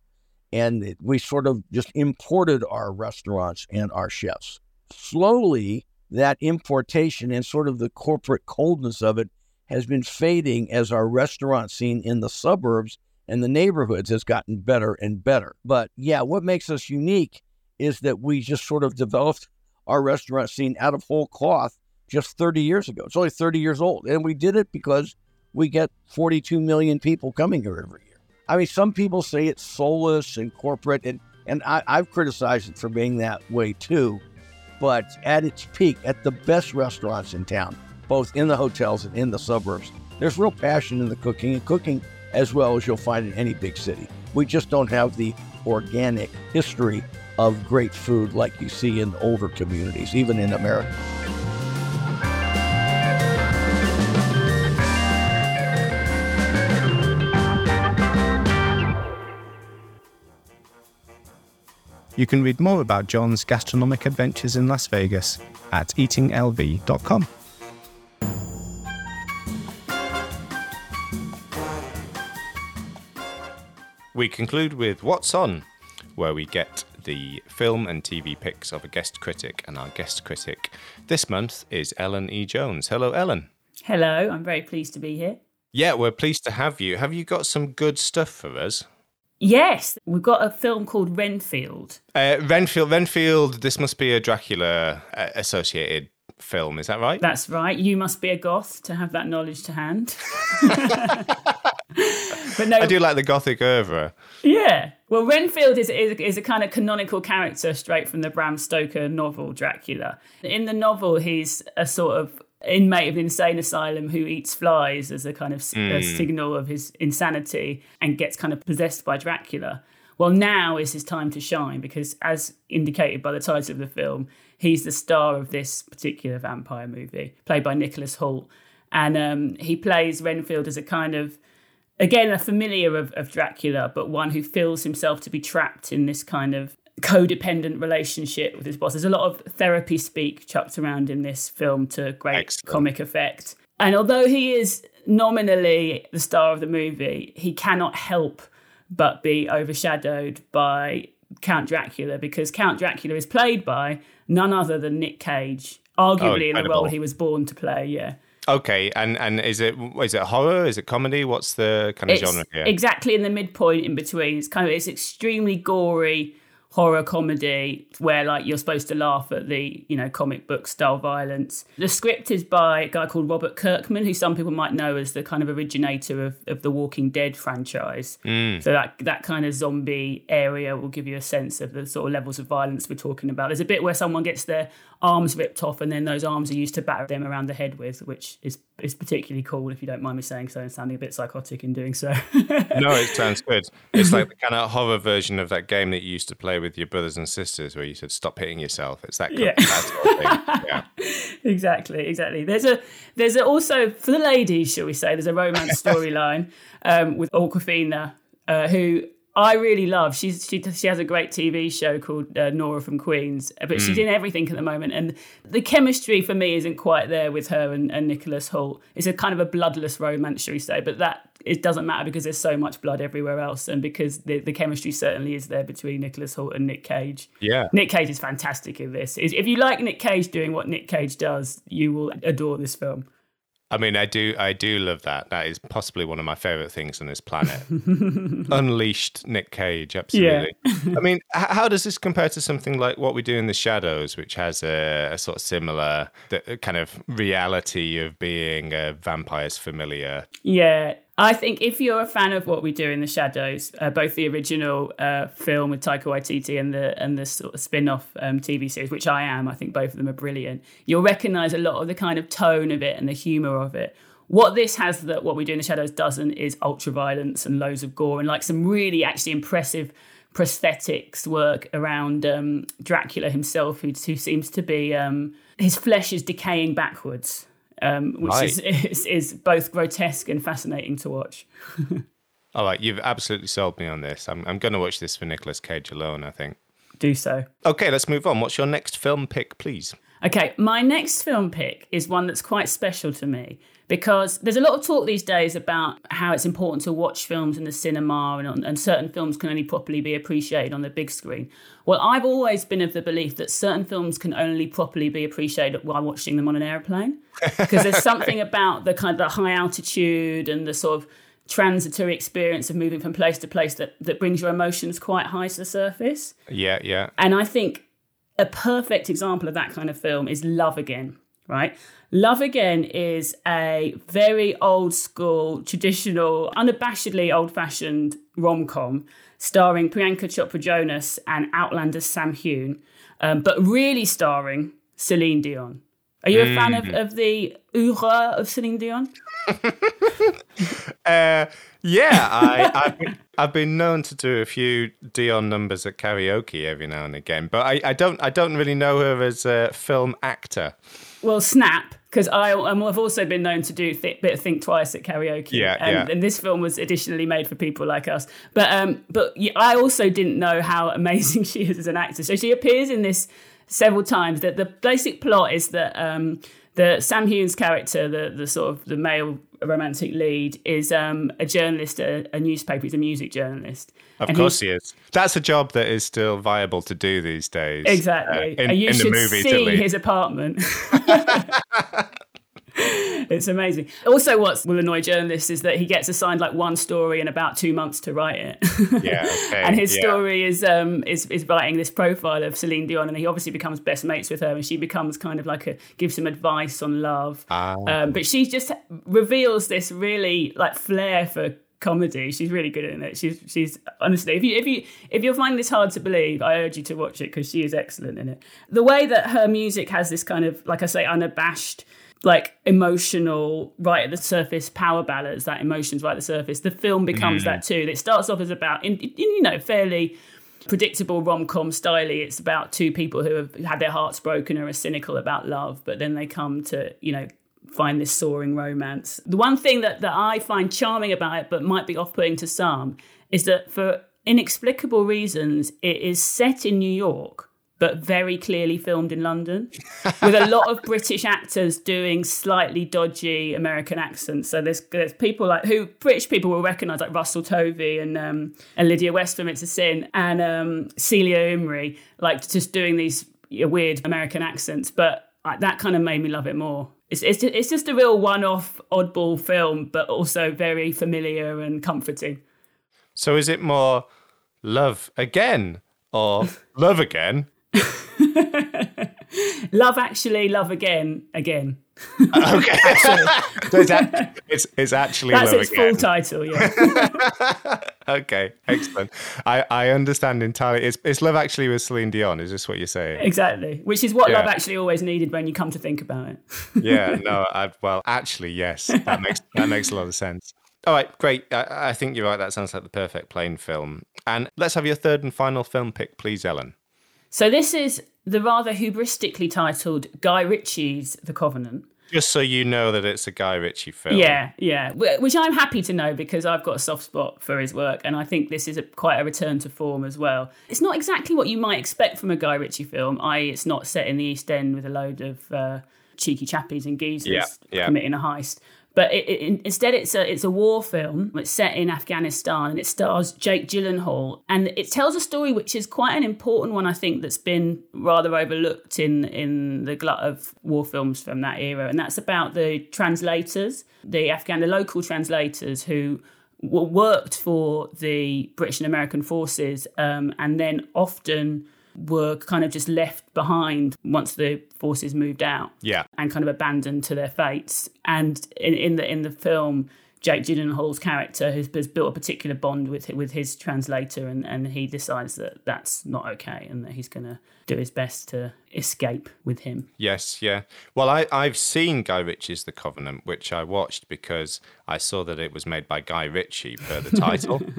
Speaker 5: and we sort of just imported our restaurants and our chefs. Slowly, that importation and sort of the corporate coldness of it has been fading as our restaurant scene in the suburbs and the neighborhoods has gotten better and better. But yeah, what makes us unique is that we just sort of developed our restaurant scene out of whole cloth just 30 years ago. It's only 30 years old. And we did it because we get 42 million people coming here every year. I mean, some people say it's soulless and corporate, and, and I, I've criticized it for being that way too. But at its peak, at the best restaurants in town, both in the hotels and in the suburbs, there's real passion in the cooking and cooking as well as you'll find in any big city. We just don't have the organic history of great food like you see in older communities, even in America.
Speaker 1: You can read more about John's gastronomic adventures in Las Vegas at eatinglv.com. We conclude with What's On, where we get the film and TV picks of a guest critic, and our guest critic this month is Ellen E. Jones. Hello, Ellen.
Speaker 2: Hello, I'm very pleased to be here.
Speaker 1: Yeah, we're pleased to have you. Have you got some good stuff for us?
Speaker 2: Yes, we've got a film called Renfield.
Speaker 1: Uh, Renfield, Renfield. This must be a Dracula uh, associated film. Is that right?
Speaker 2: That's right. You must be a goth to have that knowledge to hand.
Speaker 1: but no, I do like the gothic oeuvre.
Speaker 2: Yeah. Well, Renfield is, is, is a kind of canonical character straight from the Bram Stoker novel Dracula. In the novel, he's a sort of inmate of an insane asylum who eats flies as a kind of mm. a signal of his insanity and gets kind of possessed by Dracula. Well, now is his time to shine because, as indicated by the title of the film, he's the star of this particular vampire movie, played by Nicholas Hoult. And um, he plays Renfield as a kind of, again, a familiar of, of Dracula, but one who feels himself to be trapped in this kind of codependent relationship with his boss. There's a lot of therapy speak chucked around in this film to great Excellent. comic effect. And although he is nominally the star of the movie, he cannot help but be overshadowed by Count Dracula because Count Dracula is played by none other than Nick Cage, arguably oh, in the role he was born to play. Yeah.
Speaker 1: Okay, and and is it is it horror? Is it comedy? What's the kind of
Speaker 2: it's
Speaker 1: genre here?
Speaker 2: Exactly in the midpoint in between. It's kind of it's extremely gory horror comedy where like you're supposed to laugh at the you know comic book style violence. The script is by a guy called robert kirkman who some people might know as the kind of originator of, of the walking dead franchise. Mm. so that that kind of zombie area will give you a sense of the sort of levels of violence we're talking about. There's a bit where someone gets their arms ripped off and then those arms are used to batter them around the head with which is is particularly cool if you don't mind me saying so and sounding a bit psychotic in doing so
Speaker 1: no it sounds good it's like the kind of horror version of that game that you used to play with your brothers and sisters where you said stop hitting yourself. It's that kind yeah. Of, yeah.
Speaker 2: exactly, exactly. There's a there's a, also for the ladies, shall we say, there's a romance storyline um, with Awkwafina, uh, who I really love. She's she she has a great TV show called uh, Nora from Queens, but mm. she's in everything at the moment, and the chemistry for me isn't quite there with her and, and Nicholas Hoult. It's a kind of a bloodless romance, shall we say? But that it doesn't matter because there's so much blood everywhere else, and because the, the chemistry certainly is there between Nicholas Hoult and Nick Cage.
Speaker 1: Yeah,
Speaker 2: Nick Cage is fantastic in this. If you like Nick Cage doing what Nick Cage does, you will adore this film.
Speaker 1: I mean, I do, I do love that. That is possibly one of my favorite things on this planet. Unleashed Nick Cage, absolutely. Yeah. I mean, how does this compare to something like what we do in the Shadows, which has a, a sort of similar kind of reality of being a vampire's familiar?
Speaker 2: Yeah, I think if you're a fan of what we do in the shadows, uh, both the original uh, film with Taika Waititi and the and the sort of spin-off um, TV series, which I am, I think both of them are brilliant. You'll recognise a lot of the kind of tone of it and the humour of it. What this has that what we do in the shadows doesn't is ultra violence and loads of gore and like some really actually impressive prosthetics work around um, Dracula himself, who, who seems to be um, his flesh is decaying backwards um, which right. is, is, is both grotesque and fascinating to watch.
Speaker 1: All right, you've absolutely sold me on this. I'm I'm going to watch this for Nicolas Cage alone. I think.
Speaker 2: Do so.
Speaker 1: Okay, let's move on. What's your next film pick, please?
Speaker 2: Okay, my next film pick is one that's quite special to me because there's a lot of talk these days about how it's important to watch films in the cinema and, and certain films can only properly be appreciated on the big screen. Well, I've always been of the belief that certain films can only properly be appreciated while watching them on an airplane because there's something about the kind of the high altitude and the sort of transitory experience of moving from place to place that, that brings your emotions quite high to the surface.
Speaker 1: Yeah, yeah.
Speaker 2: And I think a perfect example of that kind of film is Love Again, right? Love Again is a very old school, traditional, unabashedly old fashioned rom com starring Priyanka Chopra Jonas and Outlander's Sam Heughan, um, but really starring Celine Dion. Are you a fan of,
Speaker 1: Mm.
Speaker 2: of the oeuvre of Celine Dion?
Speaker 1: Uh, yeah, I, I've, been, I've been known to do a few Dion numbers at karaoke every now and again, but I, I don't I don't really know her as a film actor.
Speaker 2: Well, Snap, because I um, I've also been known to do th- bit of Think Twice at karaoke.
Speaker 1: Yeah,
Speaker 2: and,
Speaker 1: yeah.
Speaker 2: and this film was additionally made for people like us. But um, but I also didn't know how amazing she is as an actor. So she appears in this several times. That the basic plot is that um, the Sam Heughan's character, the the sort of the male romantic lead, is um, a journalist at a newspaper. He's a music journalist.
Speaker 1: Of
Speaker 2: And
Speaker 1: course
Speaker 2: he-
Speaker 1: is. That's a job that is still viable to do these days.
Speaker 2: Exactly.
Speaker 1: uh, in,
Speaker 2: and you
Speaker 1: in
Speaker 2: should
Speaker 1: the movies, at
Speaker 2: see his apartment. it's amazing. Also, what will annoy journalists is that he gets assigned like one story in about two months to write it.
Speaker 1: Yeah, okay,
Speaker 2: and his
Speaker 1: yeah.
Speaker 2: story is um is, is writing this profile of Celine Dion, and he obviously becomes best mates with her, and she becomes kind of like a gives him advice on love.
Speaker 1: Ah.
Speaker 2: Um, but she just reveals this really like flair for comedy. She's really good in it. She's she's honestly, if you if you if you're finding this hard to believe, I urge you to watch it because she is excellent in it. The way that her music has this kind of like I say unabashed like emotional right at the surface power ballads that emotions right at the surface the film becomes that mm. too it starts off as about in, in you know fairly predictable rom-com styly it's about two people who have had their hearts broken or are cynical about love but then they come to you know find this soaring romance. The one thing that, that i find charming about it but might be off-putting to some is that for inexplicable reasons it is set in new york but very clearly filmed in london with a lot of british actors doing slightly dodgy american accents. So there's, there's people like who british people will recognize like russell tovey and um, and lydia west from it's a sin and um, celia imrie like just doing these weird american accents. But that kind of made me love it more it's, it's, it's just a real one-off oddball film but also very familiar and comforting
Speaker 1: So is it more love again or love again?
Speaker 2: love actually love again again
Speaker 1: Okay. so it's, it's, it's actually
Speaker 2: that's its
Speaker 1: again.
Speaker 2: full title yeah
Speaker 1: Okay, excellent. I, I understand entirely. It's, it's love actually with Celine Dion. Is this what you're saying?
Speaker 2: exactly which is what
Speaker 1: Yeah.
Speaker 2: love actually always needed when you come to think about it
Speaker 1: yeah, no, I, well, actually, yes, that makes that makes a lot of sense. All right, great. I, I think you're right. That sounds like the perfect plane film. And let's have your third and final film pick, please, Ellen.
Speaker 2: So this is the rather hubristically titled Guy Ritchie's The Covenant.
Speaker 1: Just so you know that it's a Guy Ritchie film.
Speaker 2: Yeah, yeah, which I'm happy to know because I've got a soft spot for his work, and I think this is a, quite a return to form as well. It's not exactly what you might expect from a Guy Ritchie film. I.e., it's not set in the East End with a load of uh, cheeky chappies and geezers
Speaker 1: Yeah, yeah.
Speaker 2: committing a heist. But it, it, instead, it's a it's a war film. It's set in Afghanistan, and it stars Jake Gyllenhaal, and it tells a story which is quite an important one. I think that's been rather overlooked in in the glut of war films from that era, and that's about the translators, the Afghan, the local translators who worked for the British and American forces, um, and then often were kind of just left behind once the forces moved out
Speaker 1: Yeah.
Speaker 2: and kind of abandoned to their fates. And in, in the in the film, Jake Gyllenhaal's character has, has built a particular bond with with his translator, and, and he decides that that's not okay, and that he's going to do his best to escape with him.
Speaker 1: Yes, yeah. Well, I, I've seen Guy Ritchie's The Covenant, which I watched because I saw that it was made by Guy Ritchie per the title.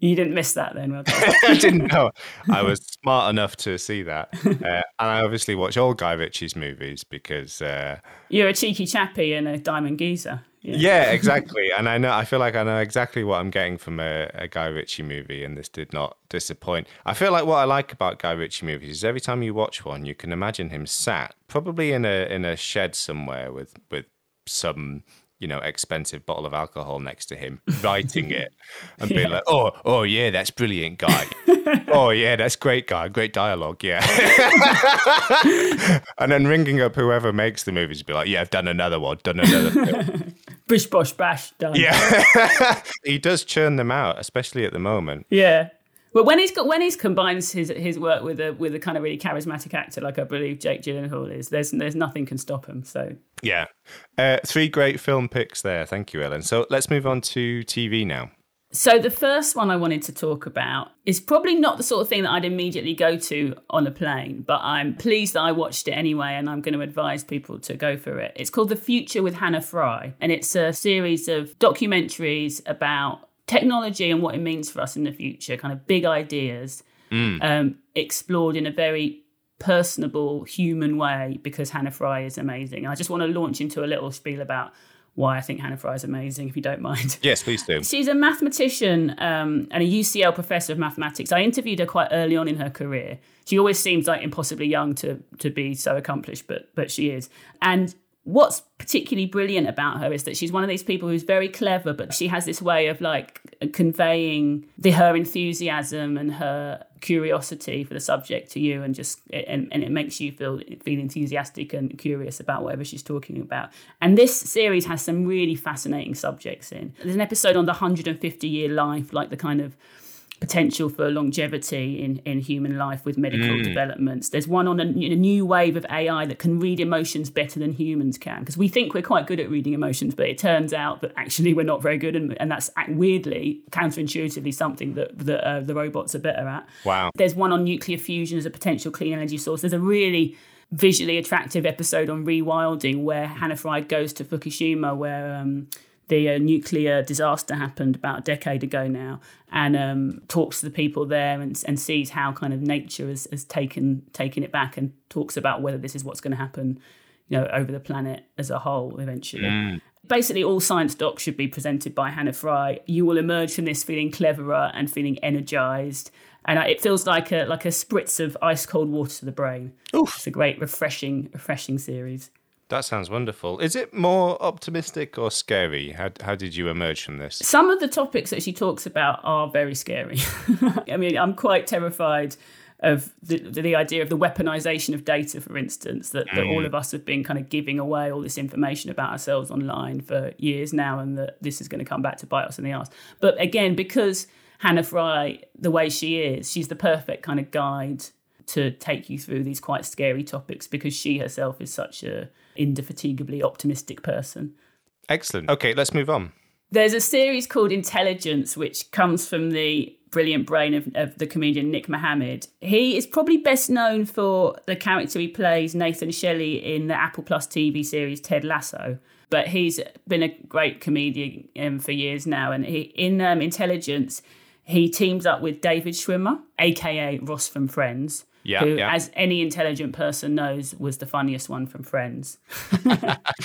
Speaker 2: You didn't miss that then, well.
Speaker 1: I didn't know. I was smart enough to see that. Uh, and I obviously watch all Guy Ritchie's movies because, uh,
Speaker 2: You're a cheeky chappy and a diamond geezer. Yeah.
Speaker 1: yeah, exactly. And I know, I feel like I know exactly what I'm getting from a, a Guy Ritchie movie, and this did not disappoint. I feel like what I like about Guy Ritchie movies is every time you watch one, you can imagine him sat probably in a in a shed somewhere with with some you know, expensive bottle of alcohol next to him, writing it and being like, oh, oh, yeah, that's brilliant, guy. oh, yeah, that's great, guy. Great dialogue, yeah. and then ringing up whoever makes the movies, be like, yeah, I've done another one, done another film.
Speaker 2: Bish bosh bash done.
Speaker 1: Yeah. he does churn them out, especially at the moment.
Speaker 2: Yeah. But when he's got when he's combines his his work with a with a kind of really charismatic actor like I believe Jake Gyllenhaal is, there's there's nothing can stop him. So
Speaker 1: yeah, uh, three great film picks there. Thank you, Ellen. So let's move on to TV now.
Speaker 2: So the first one I wanted to talk about is probably not the sort of thing that I'd immediately go to on a plane, but I'm pleased that I watched it anyway, and I'm going to advise people to go for it. It's called The Future with Hannah Fry, and it's a series of documentaries about technology and what it means for us in the future, kind of big ideas, mm. um, explored in a very personable, human way because Hannah Fry is amazing. And I just want to launch into a little spiel about why I think Hannah Fry is amazing, if you don't mind.
Speaker 1: Yes, please do.
Speaker 2: She's a mathematician um, and a UCL professor of mathematics. I interviewed her quite early on in her career. She always seems like impossibly young to to be so accomplished, but but she is. And what's particularly brilliant about her is that she's one of these people who's very clever, but she has this way of like conveying the her enthusiasm and her curiosity for the subject to you, and just and, and it makes you feel feel enthusiastic and curious about whatever she's talking about. And this series has some really fascinating subjects in. There's an episode on the 150 year life, like the kind of potential for longevity in, in human life with medical mm. developments. There's one on a, a, new wave of AI that can read emotions better than humans can, because we think we're quite good at reading emotions, but it turns out that actually we're not very good, and, and that's weirdly, counterintuitively, something that, that uh, the robots are better at.
Speaker 1: Wow.
Speaker 2: There's one on nuclear fusion as a potential clean energy source. There's a really visually attractive episode on rewilding where Hannah Fry goes to Fukushima, where um, the uh, nuclear disaster happened about a decade ago now, and um, talks to the people there and, and sees how kind of nature has, has taken taken it back, and talks about whether this is what's going to happen, you know, over the planet as a whole eventually. Mm. Basically, all science docs should be presented by Hannah Fry. You will emerge from this feeling cleverer and feeling energized, and it feels like a like a spritz of ice cold water to the brain. Oof. It's a great, refreshing, refreshing series.
Speaker 1: That sounds wonderful. Is it more optimistic or scary? How, how did you emerge from this?
Speaker 2: Some of the topics that she talks about are very scary. I mean, I'm quite terrified of the, the idea of the weaponization of data, for instance, that, that mm. all of us have been kind of giving away all this information about ourselves online for years now, and that this is going to come back to bite us in the ass. But again, because Hannah Fry, the way she is, she's the perfect kind of guide to take you through these quite scary topics because she herself is such a indefatigably optimistic person.
Speaker 1: Excellent. Okay, let's move on.
Speaker 2: There's a series called Intelligence, which comes from the brilliant brain of, of, the comedian Nick Mohammed. He is probably best known for the character he plays, Nathan Shelley, in the Apple Plus TV series Ted Lasso. But he's been a great comedian um, for years now. And he, in um, Intelligence, he teams up with David Schwimmer, aka Ross from Friends,
Speaker 1: yeah,
Speaker 2: who,
Speaker 1: yeah.
Speaker 2: as any intelligent person knows, was the funniest one from Friends.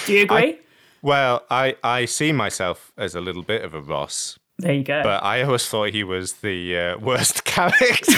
Speaker 2: Do you agree? I,
Speaker 1: well, I, I see myself as a little bit of a Ross
Speaker 2: there you go.
Speaker 1: But I always thought he was the uh, worst character.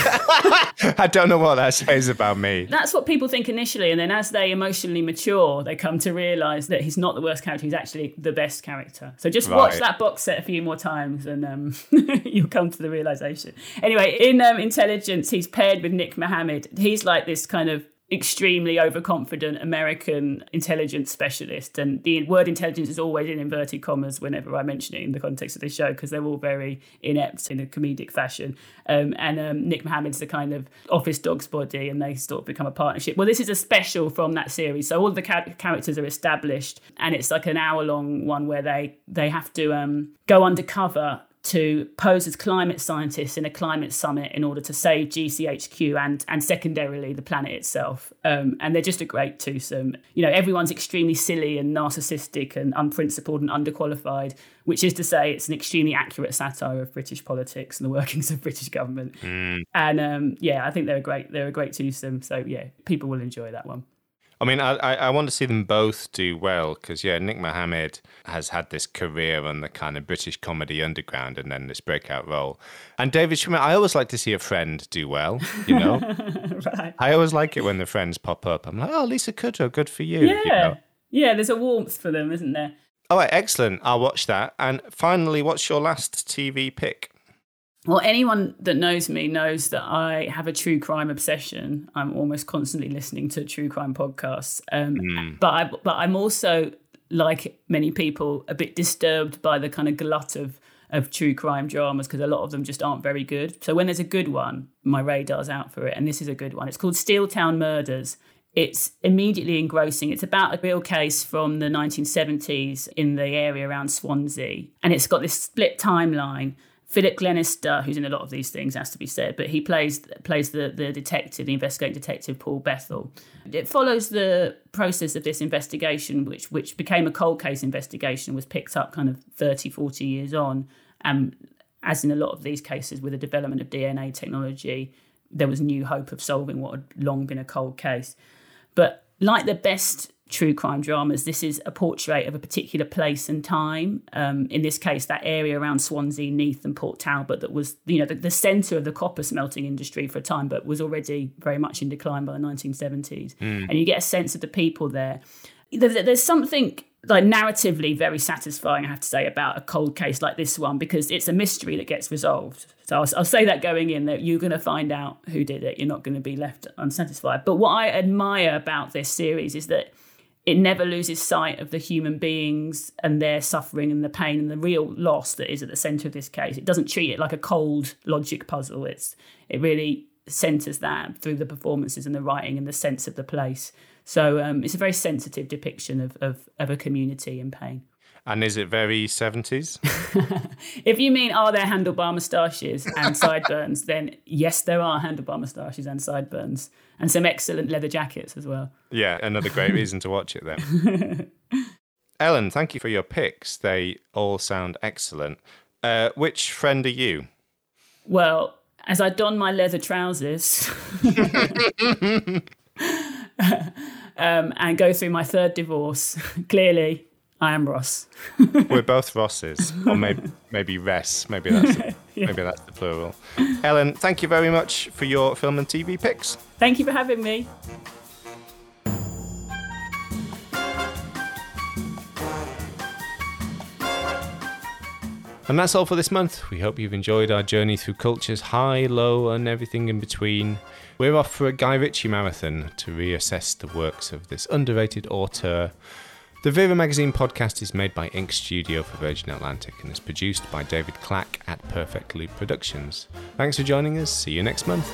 Speaker 1: I don't know what that says about me.
Speaker 2: That's what people think initially, and then as they emotionally mature, they come to realise that he's not the worst character. He's actually the best character. So just right. watch that box set a few more times, and um, you'll come to the realisation. Anyway, in um, Intelligence, he's paired with Nick Mohammed. He's like this kind of extremely overconfident American intelligence specialist. And the word intelligence is always in inverted commas whenever I mention it in the context of this show because they're all very inept in a comedic fashion. Um, and um, Nick Mohammed's the kind of office dog's body and they sort of become a partnership. Well, this is a special from that series. So all the characters are established and it's like an hour long one where they, they have to um, go undercover to pose as climate scientists in a climate summit in order to save GCHQ and and secondarily the planet itself. Um, and they're just a great twosome. You know, everyone's extremely silly and narcissistic and unprincipled and underqualified, which is to say, it's an extremely accurate satire of British politics and the workings of British government. Mm. And um, yeah, I think they're a great they're a great twosome. So yeah, people will enjoy that one.
Speaker 1: I mean, I, I want to see them both do well because, yeah, Nick Mohammed has had this career on the kind of British comedy underground and then this breakout role. And David Schwimmer, I always like to see a friend do well, you know? right. I always like it when the friends pop up. I'm like, oh, Lisa Kudrow, good for you.
Speaker 2: Yeah.
Speaker 1: You know?
Speaker 2: Yeah, there's a warmth for them, isn't there?
Speaker 1: All right, excellent. I'll watch that. And finally, what's your last TV pick?
Speaker 2: Well, anyone that knows me knows that I have a true crime obsession. I'm almost constantly listening to true crime podcasts. Um, mm. But I, but I'm also like many people, a bit disturbed by the kind of glut of of true crime dramas because a lot of them just aren't very good. So when there's a good one, my radar's out for it, and this is a good one. It's called Steeltown Murders. It's immediately engrossing. It's about a real case from the 1970s in the area around Swansea, and it's got this split timeline. Philip Glenister, who's in a lot of these things, has to be said, but he plays plays the, the detective, the investigating detective Paul Bethell. It follows the process of this investigation, which which became a cold case investigation, was picked up kind of 30, 40 years on. And as in a lot of these cases, with the development of DNA technology, there was new hope of solving what had long been a cold case. But like the best true crime dramas, this is a portrait of a particular place and time. Um, in this case, that area around Swansea, Neath, and Port Talbot that was, you know, the, the centre of the copper smelting industry for a time, but was already very much in decline by the 1970s. Mm. And you get a sense of the people there. There's, there's something like narratively very satisfying, I have to say, about a cold case like this one because it's a mystery that gets resolved. So I'll, I'll say that going in that you're going to find out who did it. You're not going to be left unsatisfied. But what I admire about this series is that it never loses sight of the human beings and their suffering and the pain and the real loss that is at the center of this case. It doesn't treat it like a cold logic puzzle. It's it really centers that through the performances and the writing and the sense of the place. So um, it's a very sensitive depiction of, of, of a community in pain.
Speaker 1: And is it very 70s?
Speaker 2: if you mean are there handlebar moustaches and sideburns, then yes, there are handlebar moustaches and sideburns, and some excellent leather jackets as well.
Speaker 1: Yeah, another great reason to watch it then. Ellen, thank you for your picks. They all sound excellent. Uh, which friend are you?
Speaker 2: Well, as I don my leather trousers um, and go through my third divorce, clearly I am Ross.
Speaker 1: We're both Rosses, or maybe maybe Ress. Maybe that's yeah. maybe that's the plural. Ellen, thank you very much for your film and TV picks.
Speaker 2: Thank you for having me.
Speaker 1: And that's all for this month. We hope you've enjoyed our journey through cultures high, low, and everything in between. We're off for a Guy Ritchie marathon to reassess the works of this underrated auteur. The Vera Magazine podcast is made by Ink Studio for Virgin Atlantic and is produced by David Clack at Perfect Loop Productions. Thanks for joining us. See you next month.